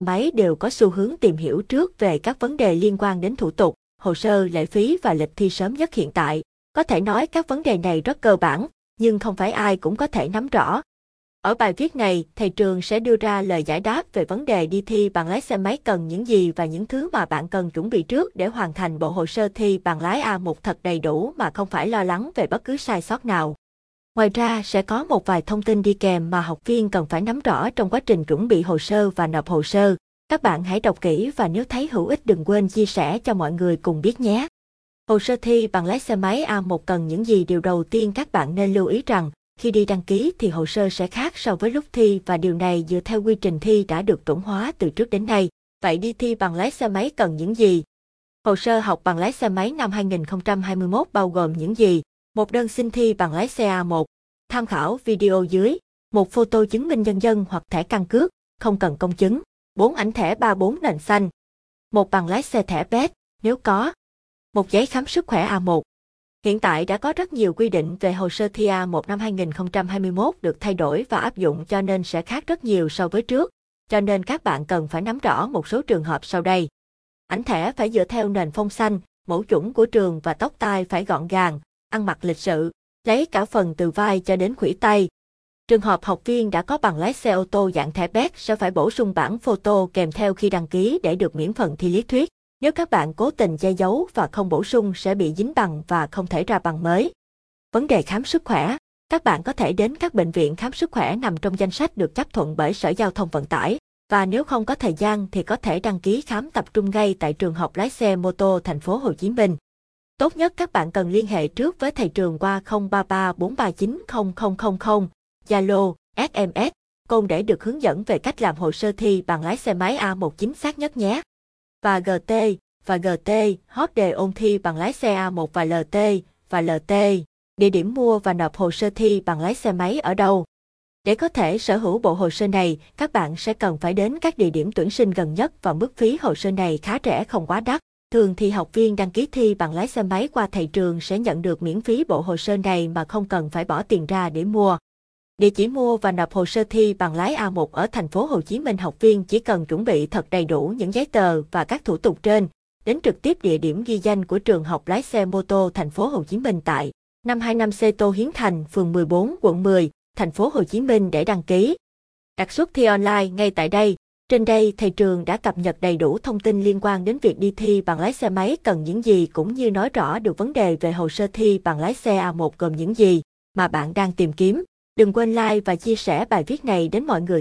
máy đều có xu hướng tìm hiểu trước về các vấn đề liên quan đến thủ tục, hồ sơ, lệ phí và lịch thi sớm nhất hiện tại. Có thể nói các vấn đề này rất cơ bản, nhưng không phải ai cũng có thể nắm rõ. Ở bài viết này, thầy trường sẽ đưa ra lời giải đáp về vấn đề đi thi bằng lái xe máy cần những gì và những thứ mà bạn cần chuẩn bị trước để hoàn thành bộ hồ sơ thi bằng lái A1 thật đầy đủ mà không phải lo lắng về bất cứ sai sót nào. Ngoài ra, sẽ có một vài thông tin đi kèm mà học viên cần phải nắm rõ trong quá trình chuẩn bị hồ sơ và nộp hồ sơ. Các bạn hãy đọc kỹ và nếu thấy hữu ích đừng quên chia sẻ cho mọi người cùng biết nhé. Hồ sơ thi bằng lái xe máy A1 cần những gì điều đầu tiên các bạn nên lưu ý rằng, khi đi đăng ký thì hồ sơ sẽ khác so với lúc thi và điều này dựa theo quy trình thi đã được chuẩn hóa từ trước đến nay. Vậy đi thi bằng lái xe máy cần những gì? Hồ sơ học bằng lái xe máy năm 2021 bao gồm những gì? Một đơn xin thi bằng lái xe A1. Tham khảo video dưới. Một photo chứng minh nhân dân hoặc thẻ căn cước, không cần công chứng. 4 ảnh thẻ 34 nền xanh. Một bằng lái xe thẻ PET, nếu có. Một giấy khám sức khỏe A1. Hiện tại đã có rất nhiều quy định về hồ sơ thi A1 năm 2021 được thay đổi và áp dụng cho nên sẽ khác rất nhiều so với trước, cho nên các bạn cần phải nắm rõ một số trường hợp sau đây. Ảnh thẻ phải dựa theo nền phong xanh, mẫu chuẩn của trường và tóc tai phải gọn gàng, ăn mặc lịch sự, lấy cả phần từ vai cho đến khuỷu tay. Trường hợp học viên đã có bằng lái xe ô tô dạng thẻ BEC sẽ phải bổ sung bản photo kèm theo khi đăng ký để được miễn phần thi lý thuyết. Nếu các bạn cố tình che giấu và không bổ sung sẽ bị dính bằng và không thể ra bằng mới. Vấn đề khám sức khỏe Các bạn có thể đến các bệnh viện khám sức khỏe nằm trong danh sách được chấp thuận bởi Sở Giao thông Vận tải, và nếu không có thời gian thì có thể đăng ký khám tập trung ngay tại trường học lái xe mô tô thành phố Hồ Chí Minh. Tốt nhất các bạn cần liên hệ trước với thầy trường qua 033 439 0000, Zalo, SMS, Côn để được hướng dẫn về cách làm hồ sơ thi bằng lái xe máy A1 chính xác nhất nhé và GT, và GT, hot đề ôn thi bằng lái xe A1 và LT, và LT. Địa điểm mua và nộp hồ sơ thi bằng lái xe máy ở đâu? Để có thể sở hữu bộ hồ sơ này, các bạn sẽ cần phải đến các địa điểm tuyển sinh gần nhất và mức phí hồ sơ này khá rẻ không quá đắt. Thường thì học viên đăng ký thi bằng lái xe máy qua thầy trường sẽ nhận được miễn phí bộ hồ sơ này mà không cần phải bỏ tiền ra để mua. Địa chỉ mua và nộp hồ sơ thi bằng lái A1 ở thành phố Hồ Chí Minh học viên chỉ cần chuẩn bị thật đầy đủ những giấy tờ và các thủ tục trên, đến trực tiếp địa điểm ghi danh của trường học lái xe mô tô thành phố Hồ Chí Minh tại 525 C Tô Hiến Thành, phường 14, quận 10, thành phố Hồ Chí Minh để đăng ký. Đặt suất thi online ngay tại đây. Trên đây, thầy trường đã cập nhật đầy đủ thông tin liên quan đến việc đi thi bằng lái xe máy cần những gì cũng như nói rõ được vấn đề về hồ sơ thi bằng lái xe A1 gồm những gì mà bạn đang tìm kiếm. Đừng quên like và chia sẻ bài viết này đến mọi người